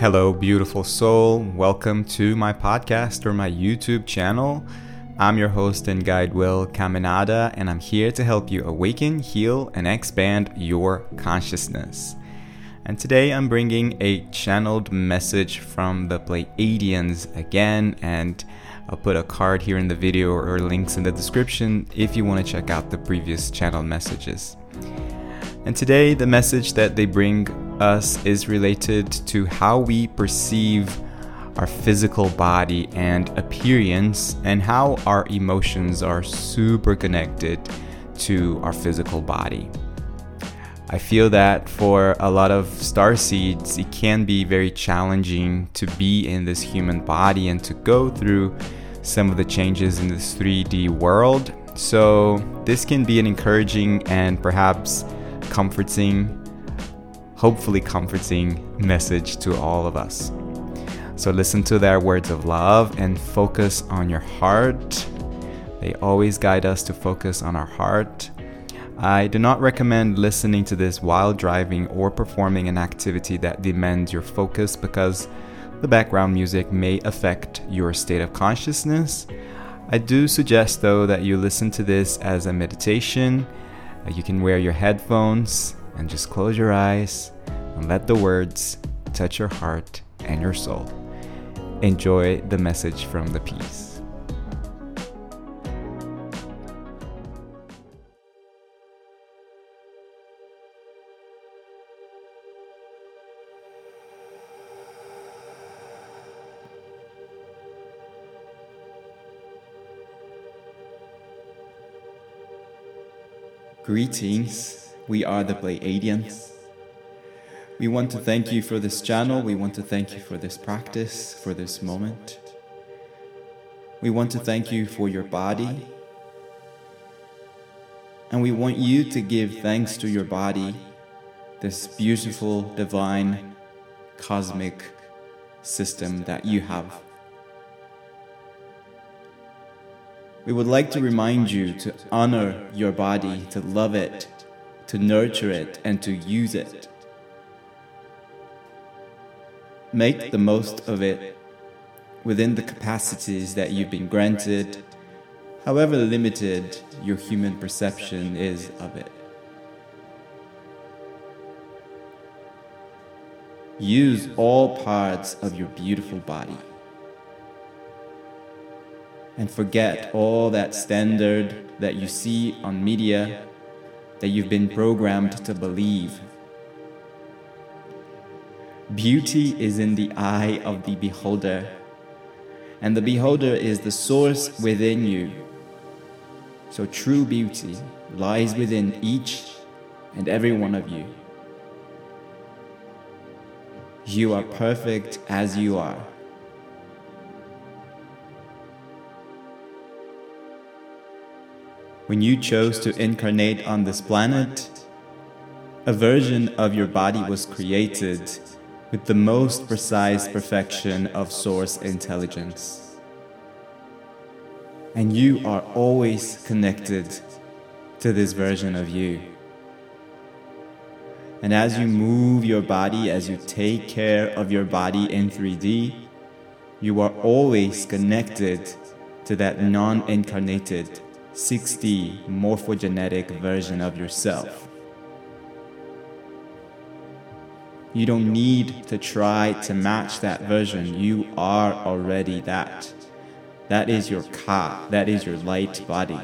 Hello, beautiful soul. Welcome to my podcast or my YouTube channel. I'm your host and guide, Will Caminada, and I'm here to help you awaken, heal, and expand your consciousness. And today I'm bringing a channeled message from the Pleiadians again, and I'll put a card here in the video or links in the description if you want to check out the previous channeled messages. And today, the message that they bring us is related to how we perceive our physical body and appearance, and how our emotions are super connected to our physical body. I feel that for a lot of star seeds, it can be very challenging to be in this human body and to go through some of the changes in this 3D world. So, this can be an encouraging and perhaps comforting, hopefully comforting message to all of us. So, listen to their words of love and focus on your heart. They always guide us to focus on our heart I do not recommend listening to this while driving or performing an activity that demands your focus because the background music may affect your state of consciousness. I do suggest, though, that you listen to this as a meditation. You can wear your headphones and just close your eyes and let the words touch your heart and your soul. Enjoy the message from the Ps. Greetings, we are the Pleiadians. We want to thank you for this channel, we want to thank you for this practice, for this moment. We want to thank you for your body. And we want you to give thanks to your body, this beautiful, divine, cosmic system that you have. We would like to remind you to honor your body, to love it, to nurture it, and to use it. Make the most of it within the capacities that you've been granted, however limited your human perception is of it. Use all parts of your beautiful body and forget all that standard that you see on media that you've been programmed to believe. Beauty is in the eye of the beholder, and the beholder is the source within you. So true beauty lies within each and every one of you. You are perfect as you are. When you chose to incarnate on this planet, a version of your body was created with the most precise perfection of source intelligence. And you are always connected to this version of you. And as you move your body, as you take care of your body in 3D, you are always connected to that non incarnated 6D morphogenetic version of yourself. You don't need to try to match that version. You are already that. That is your ka, that is your light body.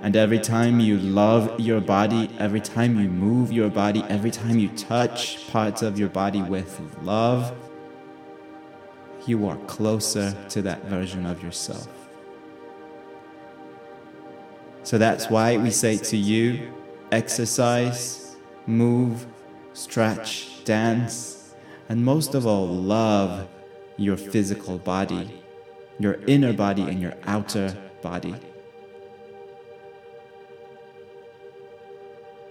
And every time you love your body, every time you move your body, every time you touch parts of your body with love, you are closer to that version of yourself. So that's why we say to you exercise, move, stretch, dance, and most of all, love your physical body, your inner body, and your outer body.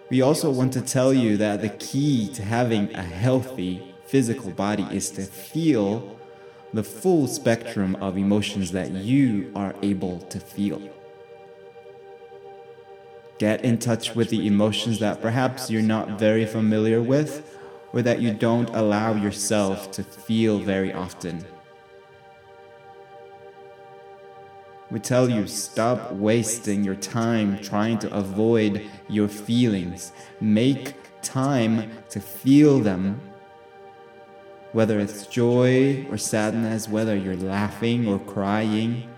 We also want to tell you that the key to having a healthy physical body is to feel the full spectrum of emotions that you are able to feel. get in touch with the emotions that perhaps you're not very familiar with or that you don't allow yourself to feel very often. We tell you stop wasting your time trying to avoid your feelings. Make time to feel them. Whether it's joy or sadness, whether you're laughing or crying,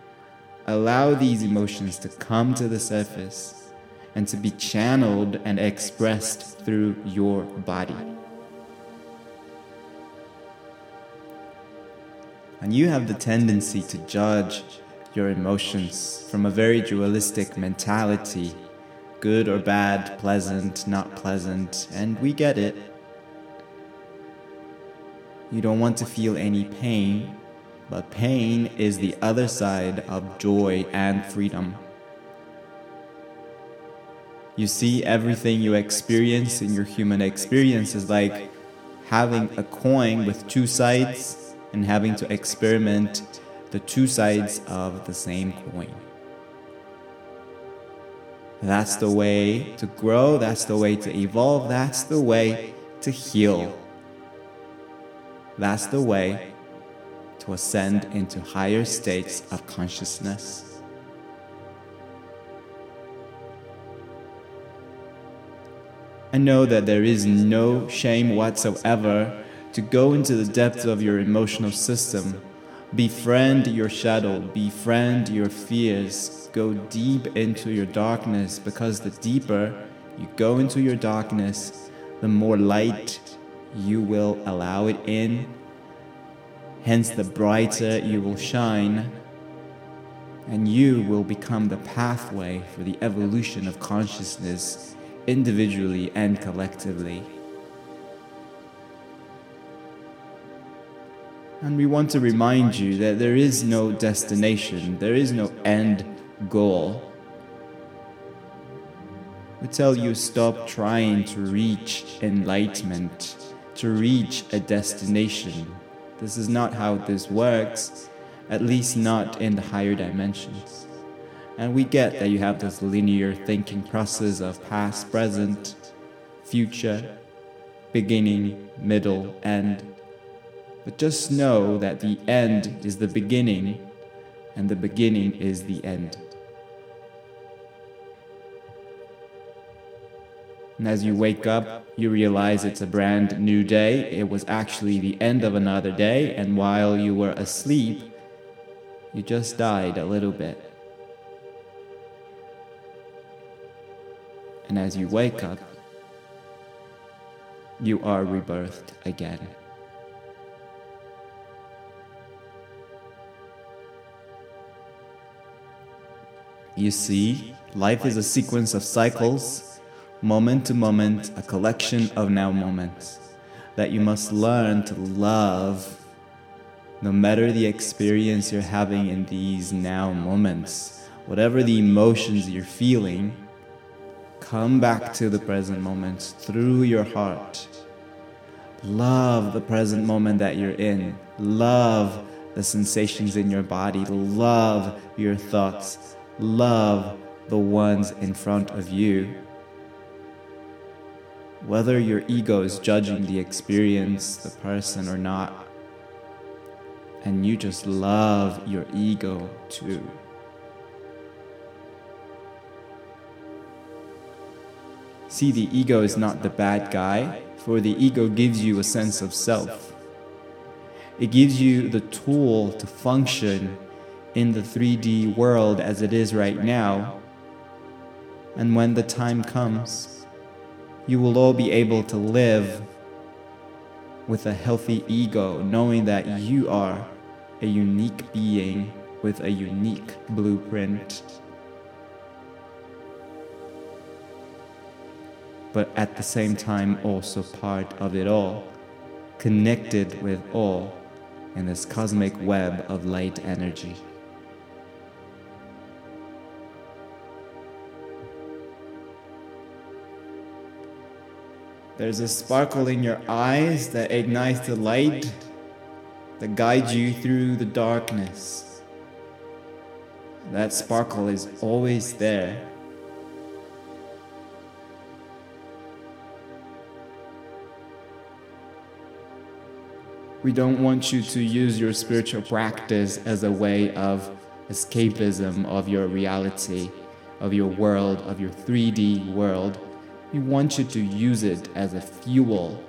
allow these emotions to come to the surface and to be channeled and expressed through your body. And you have the tendency to judge your emotions from a very dualistic mentality good or bad, pleasant, not pleasant, and we get it. You don't want to feel any pain, but pain is the other side of joy and freedom. You see, everything you experience in your human experience is like having a coin with two sides and having to experiment the two sides of the same coin. That's the way to grow, that's the way to evolve, that's the way to heal. That's the way to ascend into higher states of consciousness. I know that there is no shame whatsoever to go into the depths of your emotional system Befriend your shadow, befriend your fears. Go deep into your darkness because the deeper you go into your darkness, the more light you will allow it in. Hence, the brighter you will shine, and you will become the pathway for the evolution of consciousness individually and collectively. And we want to remind you that there is no destination, there is no end goal. We tell you stop trying to reach enlightenment, to reach a destination. This is not how this works, at least not in the higher dimensions. And we get that you have this linear thinking process of past, present, future, beginning, middle, end but just know that the end is the beginning, and the beginning is the end. And as you wake up, you realize it's a brand new day. It was actually the end of another day, and while you were asleep, you just died a little bit. And as you wake up, you are rebirthed again. You see, life is a sequence of cycles, moment to moment, a collection of now moments that you must learn to love no matter the experience you're having in these now moments. Whatever the emotions you're feeling, come back to the present moment through your heart. Love the present moment that you're in. Love the sensations in your body. Love your thoughts love the ones in front of you. Whether your ego is judging the experience, the person, or not, and you just love your ego too. See, the ego is not the bad guy, for the ego gives you a sense of self. It gives you the tool to function in the 3D world as it is right now. And when the time comes, you will all be able to live with a healthy ego, knowing that you are a unique being with a unique blueprint. But at the same time, also part of it all, connected with all in this cosmic web of light energy. There's a sparkle in your eyes that ignites the light that guides you through the darkness. That sparkle is always there. We don't want you to use your spiritual practice as a way of escapism of your reality, of your world, of your 3D world we want you to use it as a fuel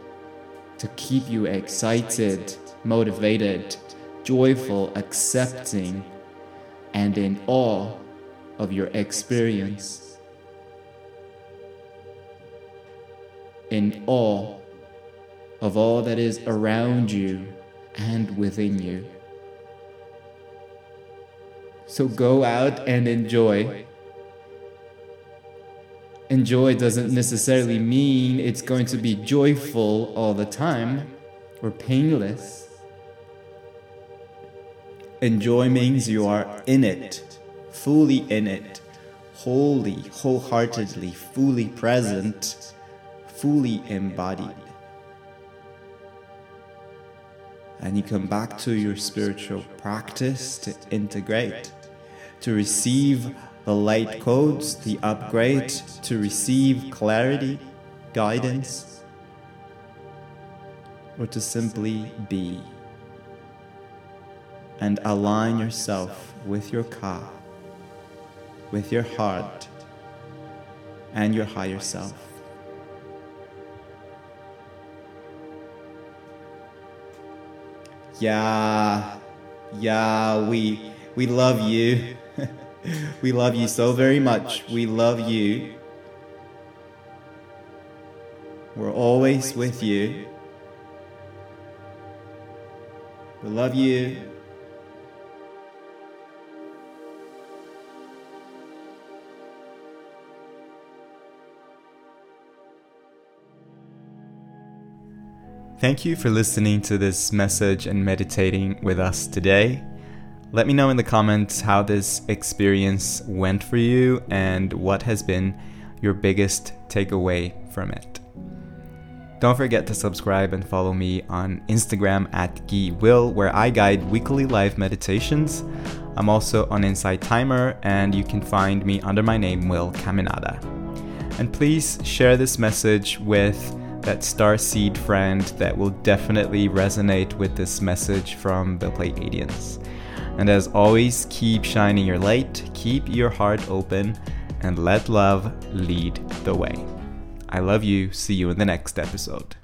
to keep you excited, motivated, joyful, accepting, and in awe of your experience. In awe of all that is around you and within you. So go out and enjoy. Enjoy doesn't necessarily mean it's going to be joyful all the time or painless. Enjoy means you are in it, fully in it, wholly, wholeheartedly, fully present, fully embodied. and you come back to your spiritual practice to integrate, to receive the light codes, the upgrade, to receive clarity, guidance, or to simply be and align yourself with your ka, with your heart, and your higher self. Yeah, yeah, we we love you. we love you so very much. We love you. We're always with you. We love you. Thank you for listening to this message and meditating with us today. Let me know in the comments how this experience went for you and what has been your biggest takeaway from it. Don't forget to subscribe and follow me on Instagram at Guy Will, where I guide weekly live meditations. I'm also on Insight Timer, and you can find me under my name, Will Caminada. And please share this message with that star seed friend that will definitely resonate with this message from the Pleiadians. And as always, keep shining your light, keep your heart open, and let love lead the way. I love you. See you in the next episode.